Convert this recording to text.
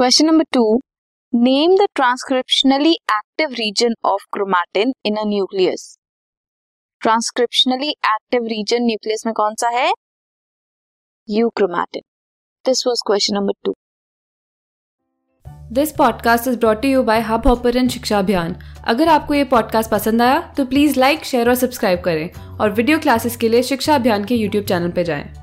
Question number two name the transcriptionally active region of chromatin in a nucleus transcriptionally active region nucleus में कौन सा है? Euchromatin this was question number two this podcast is brought you by Hubhopper Shiksha Abhiyan अगर आपको ये podcast पसंद आया तो प्लीज़ लाइक शेयर और सब्सक्राइब करें और वीडियो क्लासेस के लिए शिक्षा अभियान के यूट्यूब चैनल पर जाएँ।